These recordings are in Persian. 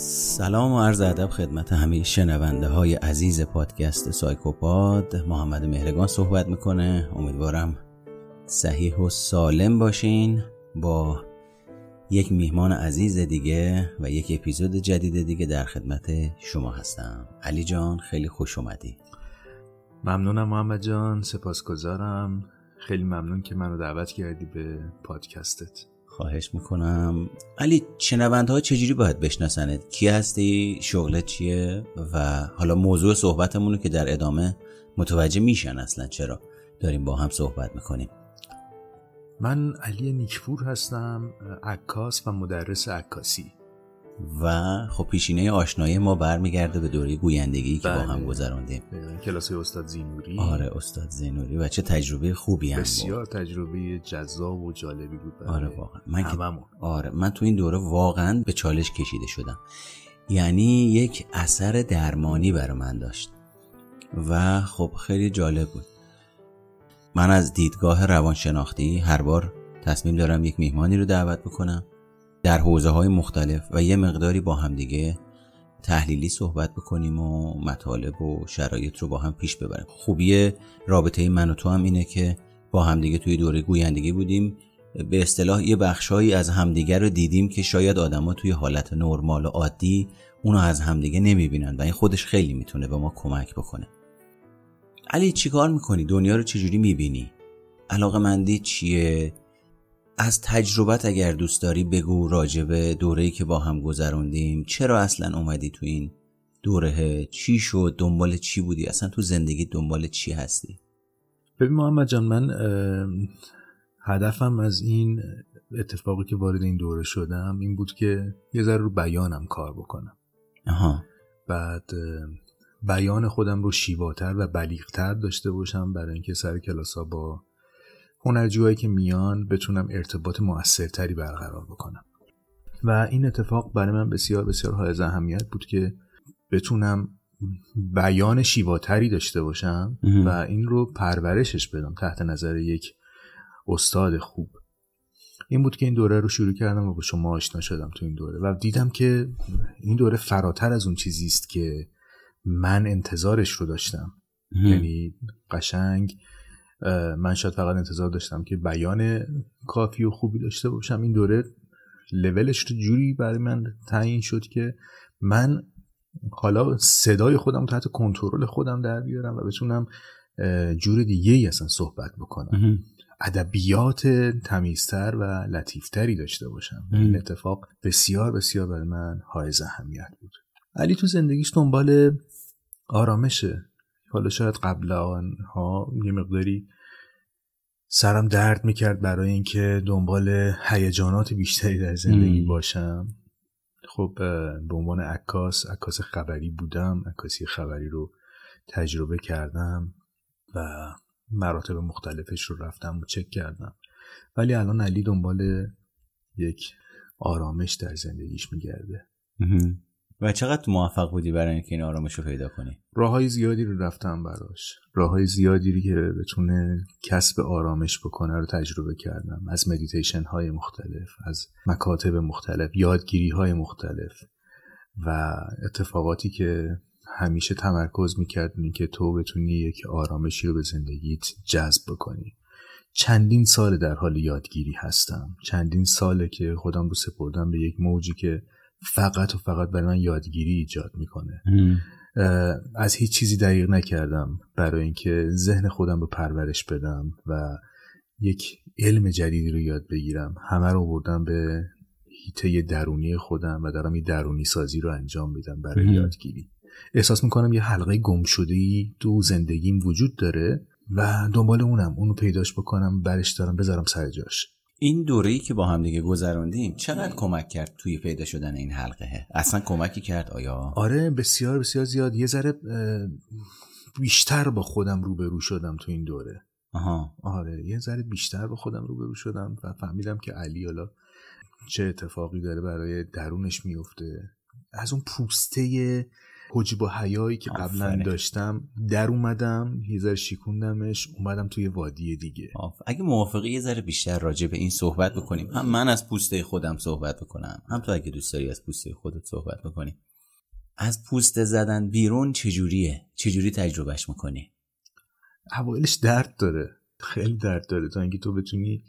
سلام و عرض ادب خدمت همه شنونده های عزیز پادکست سایکوپاد. محمد مهرگان صحبت می‌کنه. امیدوارم صحیح و سالم باشین. با یک میهمان عزیز دیگه و یک اپیزود جدید دیگه در خدمت شما هستم. علی جان خیلی خوش اومدی. ممنونم محمد جان. سپاسگزارم. خیلی ممنون که منو دعوت کردی به پادکستت. خواهش می‌کنم. علی ها چجوری باید بشناسنت؟ کی هستی؟ شغلت چیه؟ و حالا موضوع صحبتمون رو که در ادامه متوجه میشن اصلا چرا داریم با هم صحبت می‌کنیم. من علی نیکپور هستم عکاس و مدرس عکاسی. و خب پیشینه آشنایی ما برمیگرده به دوره گویندگی که با هم بله. گذراندیم کلاس استاد زینوری. آره استاد زینوری و چه تجربه خوبی هم بسیار تجربه جذاب و جالبی بود آره واقعا. من که... آره من تو این دوره واقعا به چالش کشیده شدم. یعنی یک اثر درمانی برای من داشت. و خب خیلی جالب بود. من از دیدگاه روانشناختی هر بار تصمیم دارم یک میهمانی رو دعوت بکنم. در حوزه های مختلف و یه مقداری با هم دیگه تحلیلی صحبت بکنیم و مطالب و شرایط رو با هم پیش ببریم. خوبی رابطه من و تو هم اینه که با همدیگه توی دوره گویندگی بودیم. به اصطلاح یه بخشهایی از همدیگه رو دیدیم که شاید آدما توی حالت نرمال و عادی اونو از همدیگه نمی‌بینن و این خودش خیلی می‌تونه به ما کمک بکنه. علی چیکار می‌کنی؟ دنیا رو چجوری می‌بینی؟ علاقه مندی چیه؟ از تجربت اگر دوست داری بگو راجبه دوره‌ای که با هم گذروندیم. چرا اصلا اومدی تو این دوره؟ چی شد؟ دنبال چی بودی؟ اصلا تو زندگی دنبال چی هستی؟ ببین محمد جان من هدفم از این اتفاقی که وارد این دوره شدم این بود که یه ذره رو بیانم کار بکنم. آها. بعد بیان خودم رو شیواتر و بلیغتر داشته باشم برای اینکه سر کلاس با هنرجوهایی که میان بتونم ارتباط موثرتری برقرار بکنم. و این اتفاق برای من بسیار بسیار های اهمیت بود که بتونم بیان شیواتری داشته باشم و این رو پرورشش بدم تحت نظر یک استاد خوب. این بود که این دوره رو شروع کردم و با شما آشنا شدم تو این دوره و دیدم که این دوره فراتر از اون چیزی است که من انتظارش رو داشتم. یعنی قشنگ من شاید فقط انتظار داشتم که بیان کافی و خوبی داشته باشم. این دوره لولش رو جوری برای من تعیین شد که من حالا صدای خودم تحت کنترل خودم در بیارم و بتونم جور دیگه ای اصلا صحبت بکنم. ادبیات تمیزتر و لطیفتری داشته باشم. این اتفاق بسیار بسیار برای من های اهمیت بود. علی تو زندگیش دنبال آرامشه حالا شاید قبل آنها یه مقداری سرم درد می‌کرد برای اینکه دنبال هیجانات بیشتری در زندگی باشم. خب به عنوان عکاس عکاس خبری بودم عکاسی خبری رو تجربه کردم و مراتب مختلفش رو رفتم و چک کردم. ولی الان علی دنبال یک آرامش در زندگیش میگرده. و چقدر موفق بودی برای اینکه این آرامش رو پیدا کنی؟ راه های زیادی رو رفتم براش. راه های زیادی رو که بتونه کسب آرامش بکنه رو تجربه کردم. از مدیتیشن های مختلف از مکاتب مختلف یادگیری های مختلف و اتفاقاتی که همیشه تمرکز می‌کرد که تو بتونی یک آرامشی رو به زندگیت جذب بکنی. چندین سال در حال یادگیری هستم. چندین ساله که خودم رو سپردم به یک موجی که فقط و فقط برای من یادگیری ایجاد می‌کنه. از هیچ چیزی دقیق نکردم برای اینکه ذهن خودم رو پرورش بدم و یک علم جدیدی رو یاد بگیرم. همه رو بردم به هیته درونی خودم و دارم یه درونی سازی رو انجام میدم برای یادگیری. احساس می‌کنم یه حلقه گم شده ای تو زندگیم وجود داره و دنبال اونم. اونو پیداش بکنم برش دارم بذارم سر جاش. این دوره ای که با هم دیگه گذروندیم چقدر کمک کرد توی پیدا شدن این حلقه؟ اصلا کمکی کرد آیا؟ آره بسیار بسیار زیاد. یه ذره بیشتر با خودم روبرو شدم تو این دوره. آها. آره یه ذره بیشتر با خودم روبرو شدم و فهمیدم که علی حالا چه اتفاقی داره برای درونش میفته از اون پوسته حجب و حیایی که قبلا داشتم در اومدم یه ذره شیکوندمش اومدم توی وادی دیگه. اگه موافقی یه ذره بیشتر راجع به این صحبت بکنیم. هم من از پوسته خودم صحبت بکنم هم تو اگه دوست داری از پوسته خودت صحبت بکنیم از پوسته زدن بیرون چجوریه؟ چجوری تجربهش می‌کنی؟ اوایلش درد داره. خیلی درد داره تا اینکه تو بتونی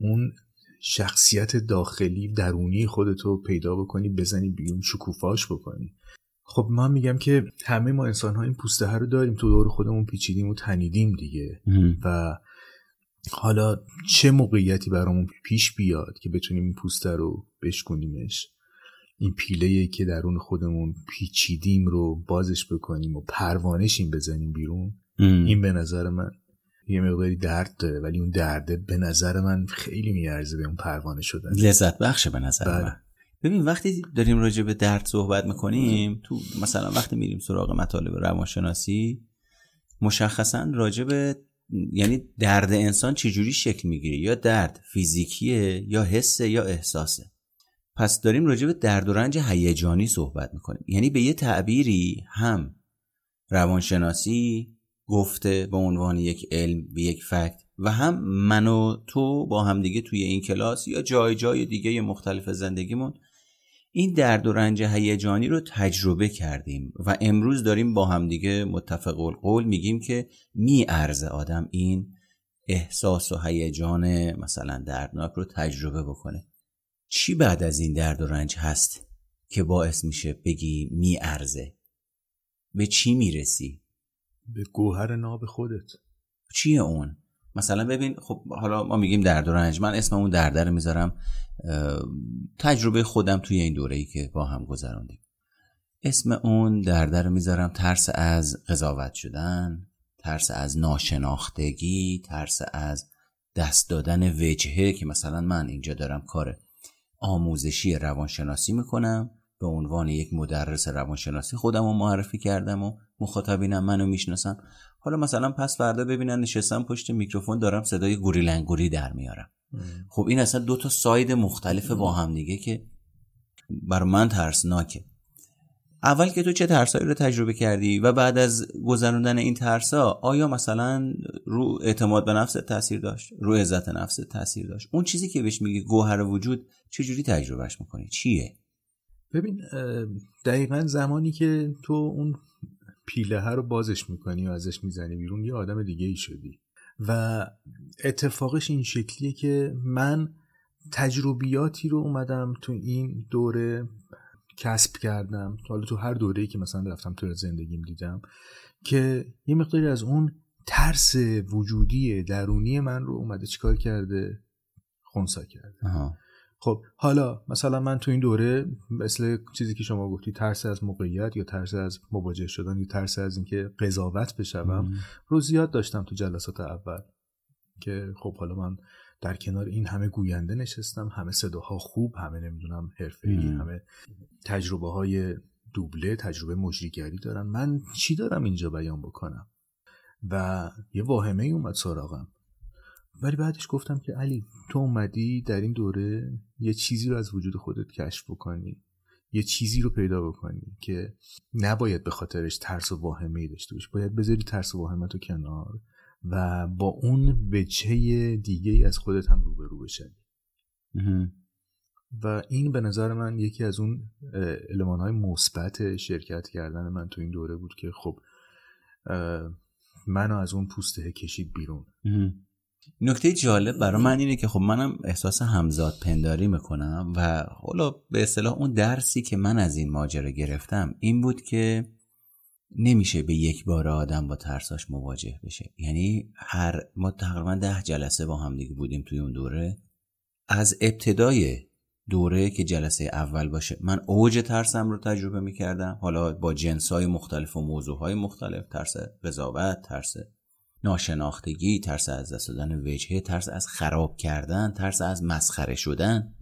اون شخصیت داخلی درونی خودتو پیدا بکنی بزنی بیرون شکوفاش بکنی. خب من میگم که همه ما انسان ها این پوسته رو داریم. تو دور خودمون پیچیدیم و تنیدیم دیگه. و حالا چه موقعیتی برامون پیش بیاد که بتونیم این پوسته رو بشکنیمش این پیله که درون خودمون پیچیدیم رو بازش بکنیم و پروانشیم بزنیم بیرون؟ این به نظر من یه مقداری درد داره. ولی اون درده به نظر من خیلی میارزه به اون پروانه شدن. لذت بخشه به نظر بله. من. ببین وقتی داریم راجع به درد صحبت می‌کنیم تو مثلا وقتی میریم سراغ مطالب روانشناسی مشخصا راجع به یعنی درد انسان چجوری شکل می‌گیره؟ یا درد فیزیکیه یا حسه یا احساسه. پس داریم راجع به درد و رنج هیجانی صحبت می‌کنیم. یعنی به یه تعبیری هم روانشناسی گفته به عنوان یک علم به یک فکت و هم من و تو با هم دیگه توی این کلاس یا جای جای دیگه مختلف زندگیمون این درد و رنج هیجانی رو تجربه کردیم و امروز داریم با همدیگه متفق القول میگیم که می ارزه آدم این احساس و هیجان مثلا دردناک رو تجربه بکنه. چی بعد از این درد و رنج هست که باعث میشه بگی می ارزه به چی می‌رسی؟ به گوهر ناب خودت. چیه اون؟ مثلا ببین خب حالا ما میگیم درد و رنج. من اسم اون درد رو می‌ذارم تجربه خودم توی این دوره ای که با هم گذراندیم. اسم اون درد رو می‌ذارم ترس از قضاوت شدن ترس از ناشناختگی ترس از دست دادن وجهه که مثلا من اینجا دارم کار آموزشی روانشناسی می‌کنم. به عنوان یک مدرس روانشناسی خودم رو معرفی کردم و مخاطبینم منو می‌شناسم حالا مثلا پس فردا ببینن نشستم پشت میکروفون دارم صدای گوری لنگوری در میارم. خب این اصلا دو تا ساید مختلف با هم دیگه که بر من ترسناکه. اول که تو چه ترسایی رو تجربه کردی و بعد از گذراندن این ترسا آیا مثلا رو اعتماد به نفس تاثیر داشت؟ رو عزت نفس تاثیر داشت؟ اون چیزی که بهش میگه گوهر وجود چجوری تجربهش می‌کنی؟ چیه؟ ببین دقیقا زمانی که تو اون پیله رو بازش می‌کنی و ازش می‌زنی بیرون یه آدم دیگه ای شدی. و اتفاقش این شکلیه که من تجربیاتی رو اومدم تو این دوره کسب کردم. حالا تو هر دوره که مثلا رفتم تو زندگیم دیدم که یه مقداری از اون ترس وجودی درونی من رو اومده چیکار کرده؟ خونسا کرده. خب حالا مثلا من تو این دوره مثل چیزی که شما گفتی ترس از موقعیت یا ترس از مواجه شدن یا ترس از اینکه قضاوت بشوم رو زیاد داشتم تو جلسات اول. که خب حالا من در کنار این همه گوینده نشستم همه صداها خوب همه نمی‌دونم حرفه‌ای همه تجربه های دوبله تجربه مجریگری دارن. من چی دارم اینجا بیان بکنم؟ و یه واهمه ای اومد سراغم. ولی بعدش گفتم که علی تو اومدی در این دوره یه چیزی رو از وجود خودت کشف بکنی یه چیزی رو پیدا بکنی که نباید به خاطرش ترس و واهمه ای داشته باشی. باید بذاری ترس و واهمه تو کنار و با اون وجهه دیگه ای از خودت هم روبرو بشنی و این به نظر من یکی از اون علمان های مثبت شرکت کردن من تو این دوره بود که خب منو از اون پوسته کشید بیرون. نکته جالب برای من اینه که خب منم احساس همزاد پنداری می‌کنم و حالا به اصطلاح اون درسی که من از این ماجرا گرفتم این بود که نمیشه به یک بار آدم با ترساش مواجه بشه. یعنی هر ما تقریبا ده جلسه با هم دیگه بودیم توی اون دوره. از ابتدای دوره که جلسه اول باشه من اوج ترسم رو تجربه می‌کردم. حالا با جنس های مختلف و موضوع های مختلف ترس قضاوت ترس ناشناختگی ترس از دست دادن وجهه ترس از خراب کردن ترس از مسخره شدن.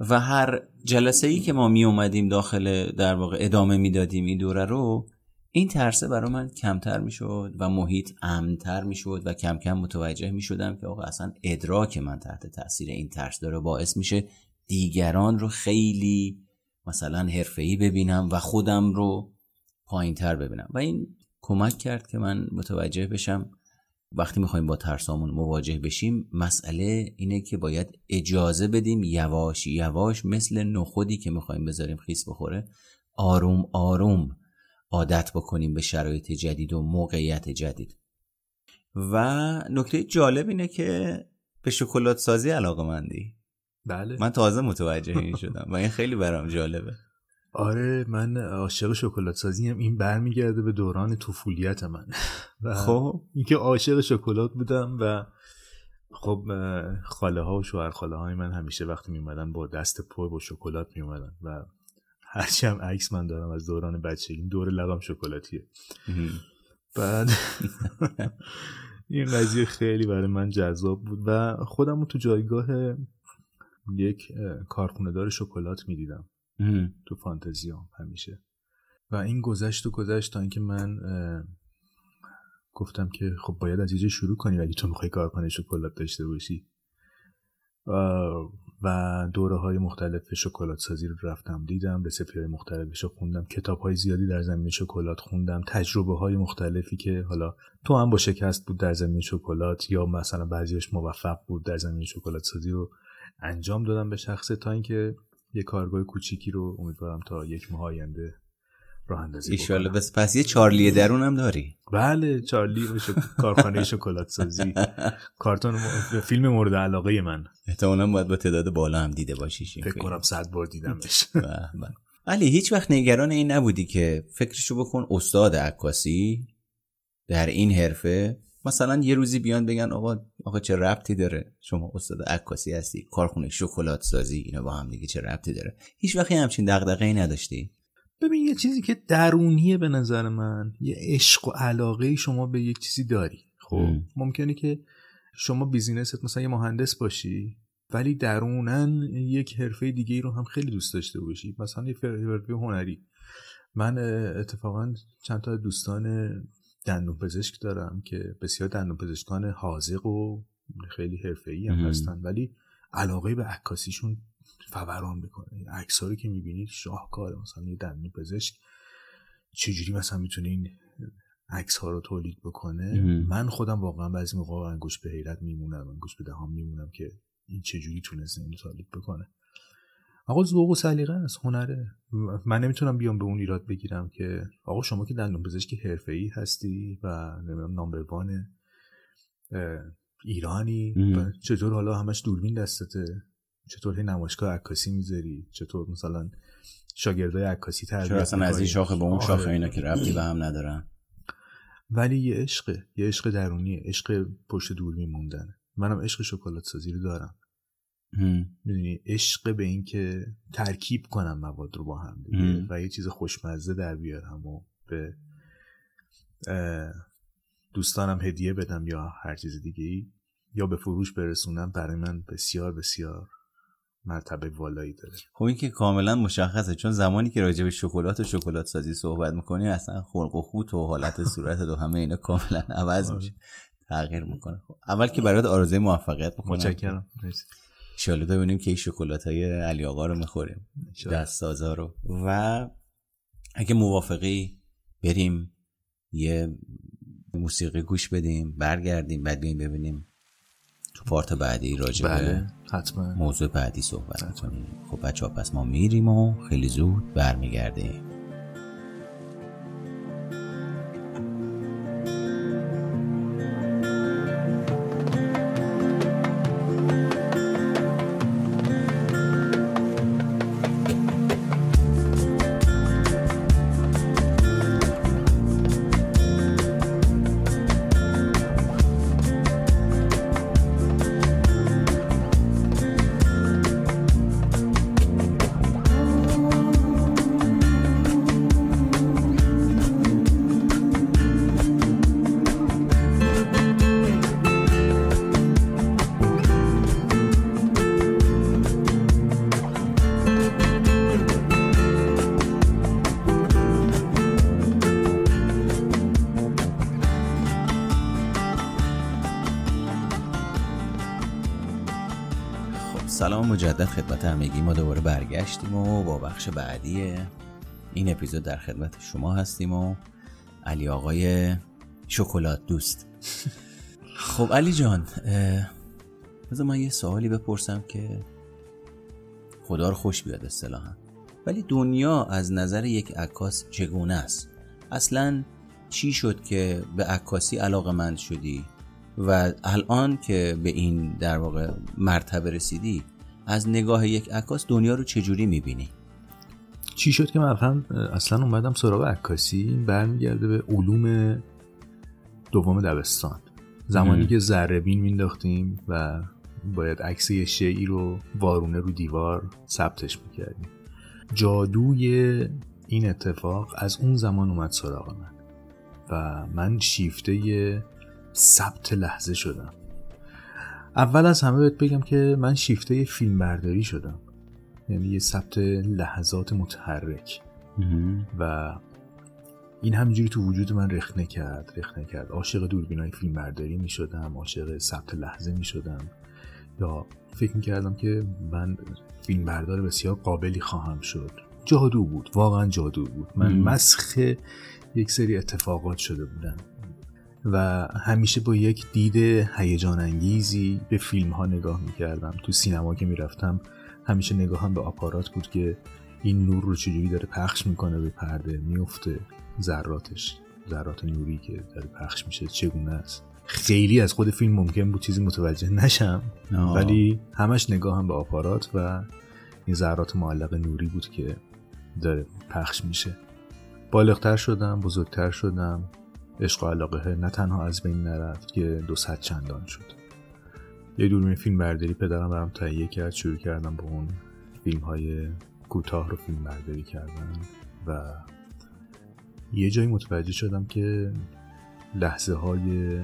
و هر جلسه ای که ما می اومدیم داخل در واقع ادامه می‌دادیم این دوره رو این ترسه برای من کمتر می‌شد و محیط امنتر می‌شد و کم کم متوجه می شدم که آقا اصلا ادراک من تحت تاثیر این ترس داره باعث میشه دیگران رو خیلی مثلا حرفه‌ای ببینم و خودم رو پایین تر ببینم. و این کمک کرد که من متوجه بشم وقتی می‌خوایم با ترسامون مواجه بشیم مسئله اینه که باید اجازه بدیم یواش یواش مثل نخودی که می‌خوایم بذاریم خیس بخوره آروم آروم عادت بکنیم به شرایط جدید و موقعیت جدید. و نکته جالب اینه که به شکلات سازی علاقه مندی. بله. من تازه متوجه این شدم و این خیلی برام جالبه. آره من عاشق شکلات سازی هم این برمیگرده به دوران طفولیت من. و خب. اینکه عاشق شکلات بودم و خب خاله ها و شوهر خاله های من همیشه وقتی میومدن با دست پر با شکلات میومدن و هرچی هم عکس من دارم از دوران بچگیم دور لبم شکلاتیه. بعد این قضیه خیلی برای من جذاب بود و خودم رو تو جایگاه یک کارخونه دار شکلات می‌دیدم. تو فانتزیام همیشه. و این گذشت و گذشت تا اینکه من گفتم که خب باید از اینجا شروع کنی اگه تو می‌خوای کارخانه شکلات داشته باشی. و دوره های مختلف شکلات سازی رو رفتم دیدم به های مختلفش رو خوندم کتاب های زیادی در زمین شکلات خوندم تجربه های مختلفی که حالا تو هم با شکست بود در زمین شکلات یا مثلا بعضیش موفق بود در زمین شکلات سازی رو انجام دادم به شخصه تا اینکه یه کارگاه کوچیکی رو امیدوارم تا یک ماه آینده راه اندازی ایشالله. بس پس یه چارلی درون هم داری. بله چارلی کارخانه شکلات سازی کارتون فیلم مورد علاقه من. احتمالا باید با تعداد بالا هم دیده باشیش فکر کنم صد بار دیدمش. علی هیچ وقت نگران این نبودی که فکرشو بکن استاد عکاسی در این حرفه؟ مثلا یه روزی بیان بگن آقا آقا چه ربطی داره؟ شما استاد عکاسی هستی کارخونه شکلات سازی اینا با هم دیگه چه ربطی داره؟ هیچ وقتی همچین دغدغه‌ای نداشتی؟ ببین یه چیزی که درونیه به نظر من یه عشق و علاقه شما به یک چیزی داری. خب ممکنه که شما بیزینست مثلا یه مهندس باشی ولی درونن یک حرفه دیگه رو هم خیلی دوست داشته باشی. مثلا یه حرفه هنری. من اتفاقا چند تا دوستان دندون پزشک دارم که بسیار دندون پزشکان حاضق و خیلی حرفه‌ای هم هستن ولی علاقه به عکاسیشون فوران می‌کنه. عکس رو که می‌بینید شاهکاره. مثلا یه دندون پزشک چجوری مثلا می‌تونه این عکس ها رو تولید بکنه؟ من خودم واقعا بعضی موقع انگوش به حیرت میمونم انگوش به دهان میمونم که این چجوری تونسته اینو تولید بکنه. آقا ذوق و سلیقه است هنره. من نمی‌تونم بیام به اون ایراد بگیرم که آقا شما که دندون پزشک حرفه‌ای هستی و نمی‌دونم نامبر ایرانی چطور حالا همش دوربین دستته؟ چطور نمایشگاه عکاسی می‌ذاری؟ چطور مثلا شاگردای عکاسی تربیت اصلا از این شاخه به اون شاخه اینا که ربطی به هم ندارن؟ ولی یه عشقه یه عشق درونیه عشق پشت دوربین موندنه. منم عشق شکلات سازی رو دارم. می‌دونی عشق به این که ترکیب کنم مواد رو با هم دیگه و یه چیز خوشمزه در بیارم و به دوستانم هدیه بدم یا هر چیز دیگه ای یا به فروش برسونم برای من بسیار بسیار مرتبه والایی داره. خب این که کاملا مشخصه چون زمانی که راجع به شکلات و شکلات سازی صحبت می‌کنی اصلا خلق و خوت و حالت صورت و همه اینا کاملا عوض میشه تغییر می‌کنه. خب اول که برات آرزوی موفقیت می‌کنم. متشکرم. ان ببینیم که این شکلات های علی آقا رو می‌خوریم. دست سازا رو. و اگه موافقی بریم یه موسیقی گوش بدیم برگردیم بعد بیایم ببینیم تو پارت بعدی راجع بله حتما. موضوع بعدی صحبت کنیم. خب بچه ها پس ما میریم و خیلی زود برمیگردیم. مجدد خدمت همگی ما دوباره برگشتیم و با بخش بعدی این اپیزود در خدمت شما هستیم و علی آقای شکلات دوست. خب علی جان بذار من یه سوالی بپرسم که خدا رو خوش بیاد اصطلاحا. ولی دنیا از نظر یک عکاس چگونه است؟ اصلا چی شد که به عکاسی علاقه مند شدی و الان که به این در واقع مرتبه رسیدی از نگاه یک عکاس دنیا رو چجوری می‌بینی؟ چی شد که من اصلا اومدم سراغ عکاسی؟ برمیگرده به علوم دوم دبستان. زمانی که ذره بین مینداختیم و باید عکس یه شیعی رو وارونه رو دیوار ثبتش می‌کردیم. جادوی این اتفاق از اون زمان اومد سراغ من. و من شیفته ثبت لحظه شدم. اول از همه بهت بگم که من شیفته فیلم برداری شدم. یعنی یه ثبت لحظات متحرک. و این همینجوری تو وجود من رخ نکرد رخ نکرد عاشق دوربینای فیلم برداری می شدم عاشق ثبت لحظه می شدم یا فکر می کردم که من فیلم بردار بسیار قابلی خواهم شد. جادو بود واقعا جادو بود. من مسخ یک سری اتفاقات شده بودم. و همیشه با یک دید هیجان انگیزی به فیلم ها نگاه می‌کردم. تو سینما که می‌رفتم همیشه نگاهم به آپارات بود که این نور رو چجوری داره پخش می‌کنه به پرده. میفته ذراتش ذرات نوری که داره پخش میشه چگونه است. خیلی از خود فیلم ممکن بود چیزی متوجه نشم ولی همش نگاهم به آپارات و این ذرات معلق نوری بود که داره پخش میشه. بالغتر شدم بزرگتر شدم. عشق و علاقه نه تنها از بین نرفت که دو صد چندان شد. یه دوربین فیلم برداری پدرم برام تهیه کرد شروع کردم با اون فیلم های کوتاه رو فیلم برداری کردن و یه جایی متوجه شدم که لحظه های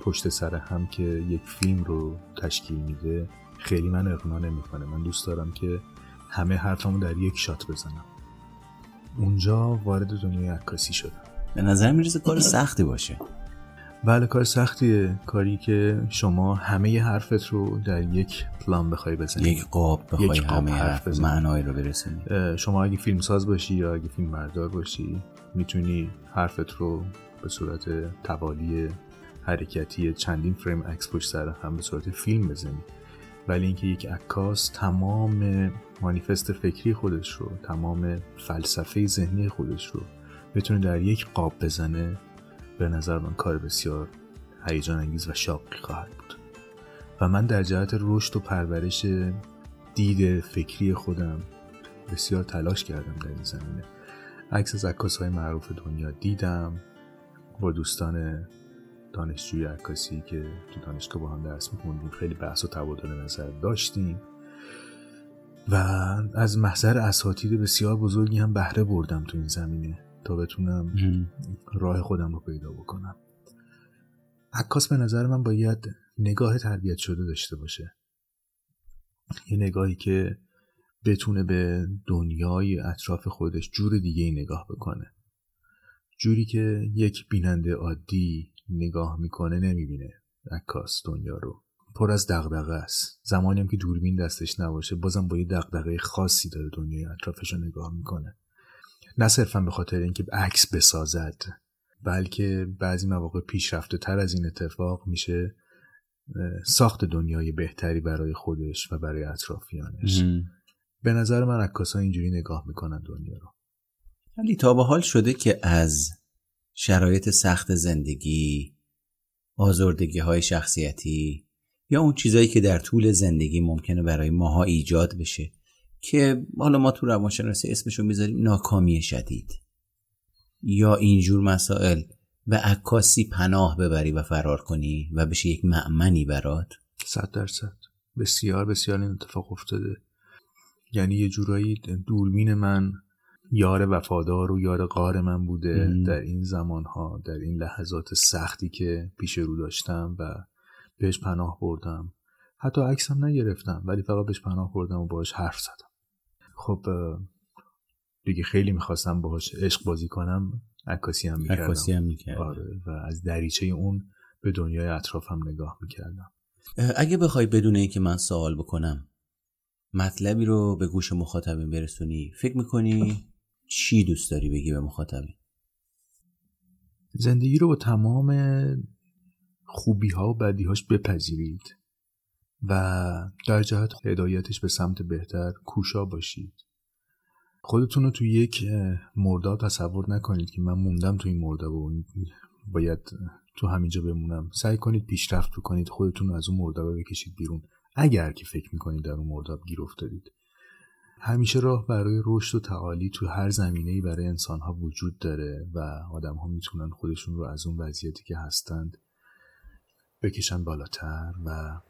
پشت سر هم که یک فیلم رو تشکیل میده خیلی من اقنا نمی‌کنه. من دوست دارم که همه حرفمو در یک شات بزنم. اونجا وارد دنیای عکاسی شدم. به نظر می‌رسه کار سختی باشه. بله کار سختیه. کاری که شما همه حرفت رو در یک پلان بخوای بزنی. یک قاب بخوای یک همه حرف معنایی رو برسونی. شما اگه فیلم ساز باشی یا اگه فیلم بردار باشی می‌تونی حرفت رو به صورت توالی حرکتی چندین فریم عکس پشت سر هم به صورت فیلم بزنی. ولی اینکه یک عکاس تمام مانیفست فکری خودش رو تمام فلسفه ذهنی خودش رو بتونه در یک قاب بزنه به نظر من کار بسیار هیجان انگیز و شاقی خواهد بود. و من در جهت رشد و پرورش دید فکری خودم بسیار تلاش کردم در این زمینه. عکس از عکاس های معروف دنیا دیدم با دوستان دانشجوی عکاسی که تو دانشگاه با هم درس میخوندیم. خیلی بحث و تبادل نظر داشتیم. و از محضر اساتید بسیار بزرگی هم بهره بردم تو این زمینه. تا بتونم راه خودم رو پیدا بکنم. عکاس به نظر من باید نگاه تربیت شده داشته باشه. یه نگاهی که بتونه به دنیای اطراف خودش جور دیگه ای نگاه بکنه. جوری که یک بیننده عادی نگاه می‌کنه نمی‌بینه عکاس دنیا رو. پر از دغدغه است. زمانی هم که دوربین دستش نباشه بازم با یه دغدغه خاصی داره دنیای اطرافش رو نگاه می‌کنه. نه صرفا به خاطر اینکه عکس بسازد بلکه بعضی مواقع پیشرفته تر از این اتفاق میشه ساخت دنیای بهتری برای خودش و برای اطرافیانش. به نظر من عکاسا اینجوری نگاه می‌کنن دنیا رو. ولی تا به حال شده که از شرایط سخت زندگی آزردگی های شخصیتی یا اون چیزایی که در طول زندگی ممکنه برای ماها ایجاد بشه که حالا ما تو روانشناسی اسمشو می‌ذاریم ناکامی شدید. یا اینجور مسائل به عکاسی پناه ببری و فرار کنی و بشه یک معمنی برات. صد درصد. بسیار بسیار این اتفاق افتاده. یعنی یه جورایی دوربین من یار وفادار و یار قار من بوده در این زمانها در این لحظات سختی که پیش رو داشتم و بهش پناه بردم. حتی عکسم نگرفتم ولی فقط بهش پناه بردم و باش حرف زدم. خب دیگه خیلی می‌خواستم باهاش عشق بازی کنم. عکاسی هم می‌کردم. عکاسی هم می‌کردم آره و از دریچه اون به دنیای اطرافم نگاه می‌کردم. اگه بخوای بدون اینکه من سوال بکنم مطلبی رو به گوش مخاطبین برسونی فکر می‌کنی چی دوست داری بگی به مخاطبین؟ زندگی رو با تمام خوبی ها و بدی هاش بپذیرید. و در جهت هدایتش به سمت بهتر کوشا باشید. خودتون رو تو یک مرداب تصور نکنید که من موندم تو این مرداب و باید تو همینجا بمونم. سعی کنید پیشرفت بکنید خودتون رو از اون مرداب بکشید بیرون. اگر که فکر می‌کنید در اون مرداب گیر افتادید همیشه راه برای رشد و تعالی تو هر زمینه برای انسان ها وجود داره و آدم ها می‌تونن خودشون رو از اون وضعیتی که هستند بکشن بالاتر و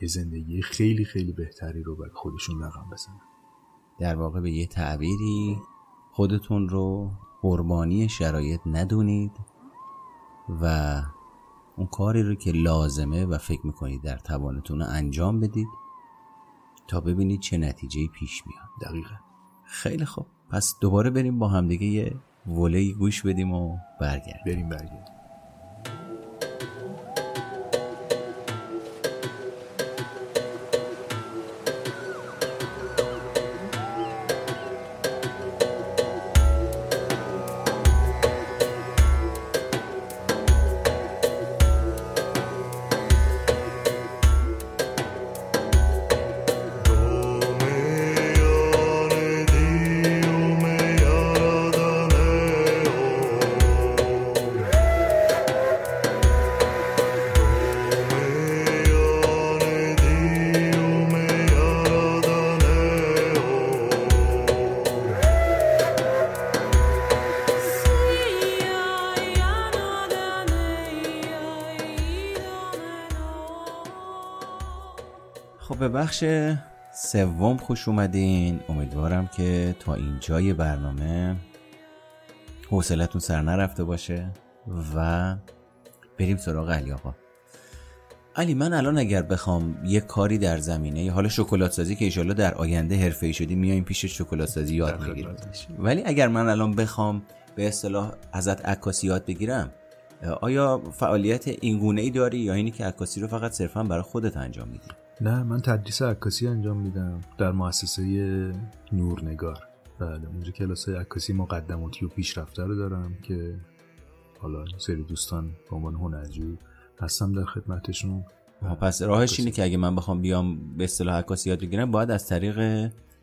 یه زندگی خیلی خیلی بهتری رو برای خودشون رقم بزنن. در واقع به یه تعبیری خودتون رو قربانی شرایط ندونید و اون کاری رو که لازمه و فکر می‌کنید در توانتون رو انجام بدید تا ببینید چه نتیجه پیش میاد. دقیقا. خیلی خوب. پس دوباره بریم با همدیگه یه ولی گوش بدیم و برگردیم. بریم برگردیم. بخش سوم خوش اومدین. امیدوارم که تا اینجای برنامه حوصلتون سر نرفته باشه و بریم سراغ علی آقا. علی من الان اگر بخوام یه کاری در زمینه حالا شکلات سازی که ایشالا در آینده حرفه ای شدی میایم پیش شکلات سازی یاد می‌گیریم. ولی اگر من الان بخوام به اصطلاح ازت عکاسی یاد بگیرم آیا فعالیت اینگونه ای داری یا اینی که عکاسی رو فقط صرفا برای خودت انجام میدی؟ نه من تدریس عکاسی انجام میدم در مؤسسه نورنگار. بله اونجا کلاس عکاسی مقدماتی و پیشرفته رو دارم که حالا سری دوستان به عنوان هنرجو هستم در خدمتشون. پس راهش اینه که اگه من بخوام بیام به اصطلاح عکاسی یاد بگیرم باید از طریق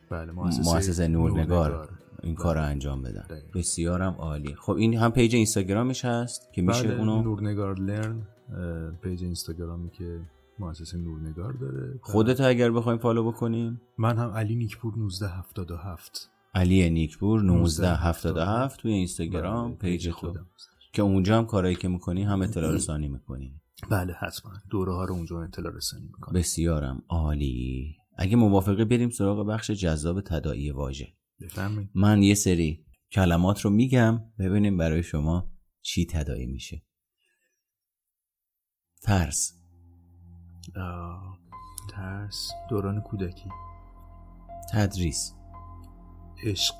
بله مؤسسه, نورنگار, این کار رو انجام بدم بسیارم عالی. خب این هم پیج اینستاگرامش هست که میشه بله اونو؟ نورنگار Learn پیج اینستاگرامی که مؤسسه نورنگار داره خودت اگر بخوایم follow بکنیم؟ من هم علی نیکپور 1977 علی نیکپور 1977 توی اینستاگرام بله، پیج خودم. که اونجا هم کارهایی که می‌کنی هم اطلاع رسانی می‌کنی. بله حتما. دوره ها رو اونجا اطلاع رسانی می‌کنم. بسیارم عالی. اگه موافقه بریم سراغ بخش جذاب تداعی واژه. من یه سری کلمات رو میگم ببینیم برای شما چی تداعی میشه. ترس. ترس. دوران کودکی. تدریس. عشق.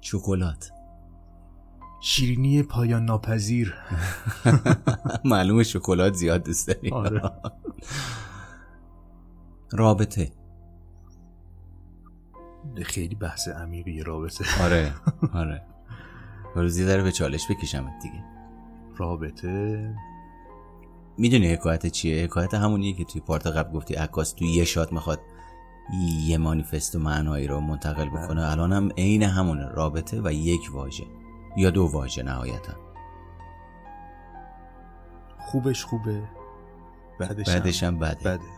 شکلات. شیرینی پایان ناپذیر. معلومه شکلات زیاد دوست داری آره. رابطه. خیلی بحث عمیقی رابطه. آره آره. روزی داره به چالش بکشم دیگه. رابطه. می‌دونی حکایت چیه؟ حکایت همونیه که توی پارت قبل گفتی عکاس توی یه شات می‌خواد یه مانیفست و معنایی رو منتقل بکنه. الان هم عین همونه رابطه و یک واژه. یا دو واژه نهایتا. خوبش خوبه. بعدش, بعدش هم بده, بده.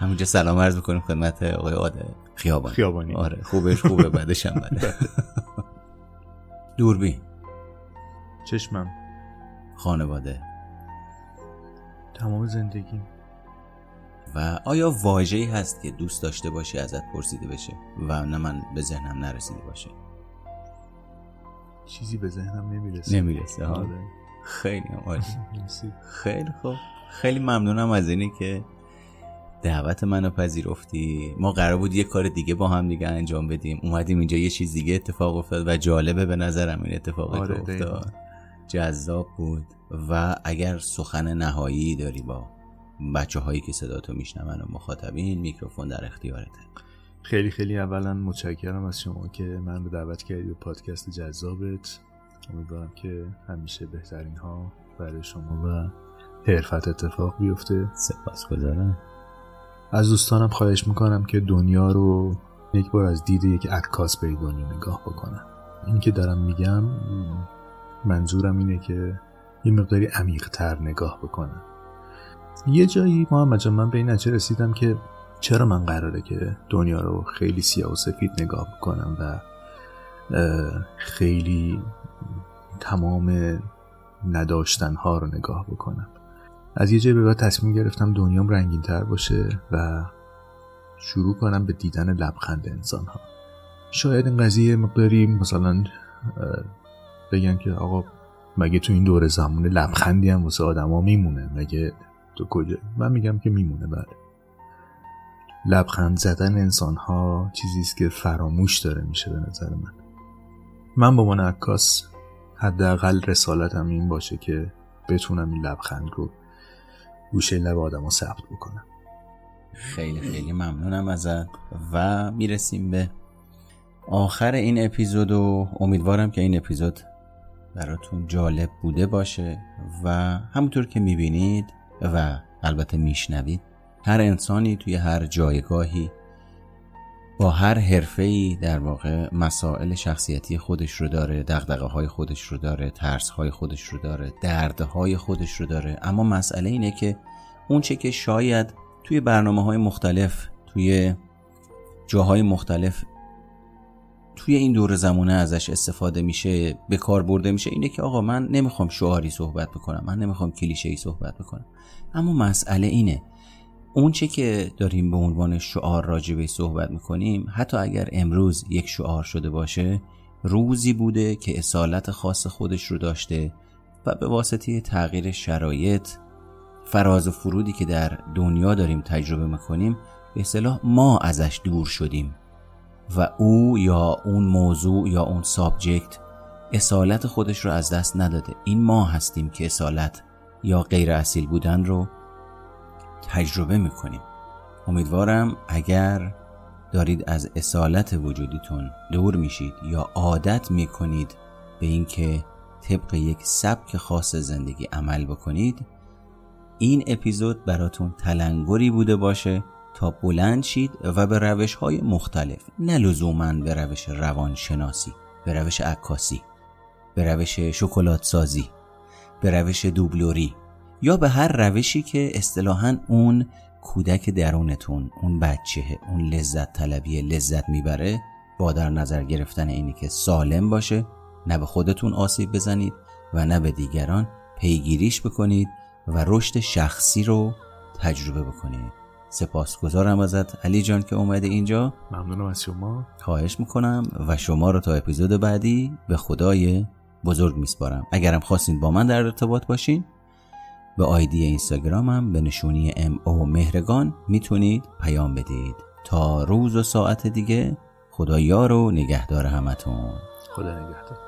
همونجا سلام عرض بکنیم خدمت آقای عاده خیابانی. خیابانی. آره خوبش خوبه. بعدش هم بده. دوربین. چشمم. خانواده. تمام زندگی. و آیا واجهی هست که دوست داشته باشی ازت پرسیده بشه و نه من به ذهنم نرسیده باشه؟ چیزی به ذهنم نمی‌رسه. نمی‌رسه ها؟ آره. خیلی عالی. خیلی خوب. خیلی ممنونم از اینی که دعوت منو پذیرفتی. ما قرار بود یه کار دیگه با هم دیگه انجام بدیم. اومدیم اینجا یه چیز دیگه اتفاق افتاد و جالبه به نظرم این اتفاق آره افتاد. جذاب بود و اگر سخن نهایی داری با بچه هایی که صدا تو میشنون و مخاطبین میکروفون در اختیارته خیلی خیلی اولا متشکرم از شما که من رو دعوت کردید به پادکست جذابت. امیدوارم که همیشه بهترین ها برای شما و حرفت اتفاق بیفته. سپاس گذارم از دوستانم خواهش می‌کنم که دنیا رو یک بار از دید یک عکاس به دنیا نگاه بکنم این که دارم میگم منظورم اینه که یه مقداری عمیقتر نگاه بکنم. یه جایی محمد جان من به این نتیجه رسیدم که چرا من قراره که دنیا رو خیلی سیاه و سفید نگاه بکنم و خیلی تمام نداشتن ها رو نگاه بکنم. از یه جایی به بعد تصمیم گرفتم دنیام رنگین تر باشه و شروع کنم به دیدن لبخند انسان ها شاید این قضیه مقداری مثلا بگن که آقا مگه تو این دور زمان لبخندی هم واسه آدما میمونه؟ مگه تو کجا؟ من میگم که میمونه بله. لبخند زدن انسان ها چیزی است که فراموش داره میشه به نظر من. من با من عکاس حداقل رسالتم این باشه که بتونم این لبخند رو گوشه لب آدم رو ثبت بکنم. خیلی خیلی ممنونم ازت و می‌رسیم به آخر این اپیزود و امیدوارم که این اپیزود براتون جالب بوده باشه و همونطور که می‌بینید و البته میشنوید هر انسانی توی هر جایگاهی با هر حرفه‌ای در واقع مسائل شخصیتی خودش رو داره دقدقه های خودش رو داره ترس های خودش رو داره دردهای خودش رو داره. اما مسئله اینه که اون چه که شاید توی برنامه های مختلف توی جاهای مختلف توی این دور زمانه ازش استفاده میشه به کار برده میشه. اینه که آقا من نمی‌خوام شعاری صحبت بکنم من نمی‌خوام کلیشه ای صحبت بکنم. اما مسئله اینه. اون چه که داریم به عنوان شعار راجبه صحبت می‌کنیم حتی اگر امروز یک شعار شده باشه روزی بوده که اصالت خاص خودش رو داشته و به واسطه تغییر شرایط فراز و فرودی که در دنیا داریم تجربه می‌کنیم به اصطلاح ما ازش دور شدیم. و او یا اون موضوع یا اون سابجکت اصالت خودش رو از دست نداده. این ما هستیم که اصالت یا غیر اصیل بودن رو تجربه می‌کنیم. امیدوارم اگر دارید از اصالت وجودیتون دور میشید یا عادت می‌کنید به اینکه طبق یک سبک خاص زندگی عمل بکنید این اپیزود براتون تلنگری بوده باشه. تا بلند شید و به روش های مختلف نه لزوما به روش روانشناسی به روش عکاسی به روش شکلات سازی به روش دوبلوری یا به هر روشی که اصطلاحا اون کودک درونتون اون بچه اون لذت طلبی لذت می‌بره با در نظر گرفتن اینی که سالم باشه نه به خودتون آسیب بزنید و نه به دیگران پیگیریش بکنید و رشد شخصی رو تجربه بکنید. سپاسگزارم ازت علی جان که اومده اینجا. ممنونم از شما. خواهش می‌کنم و شما رو تا اپیزود بعدی به خدای بزرگ میسپارم. اگرم خواستین با من در ارتباط باشین به آیدی اینستاگرامم به نشونی ام او مهرگان می‌تونید پیام بدید. تا روز و ساعت دیگه خدا یار و نگهدار همتون. خدا نگهدار.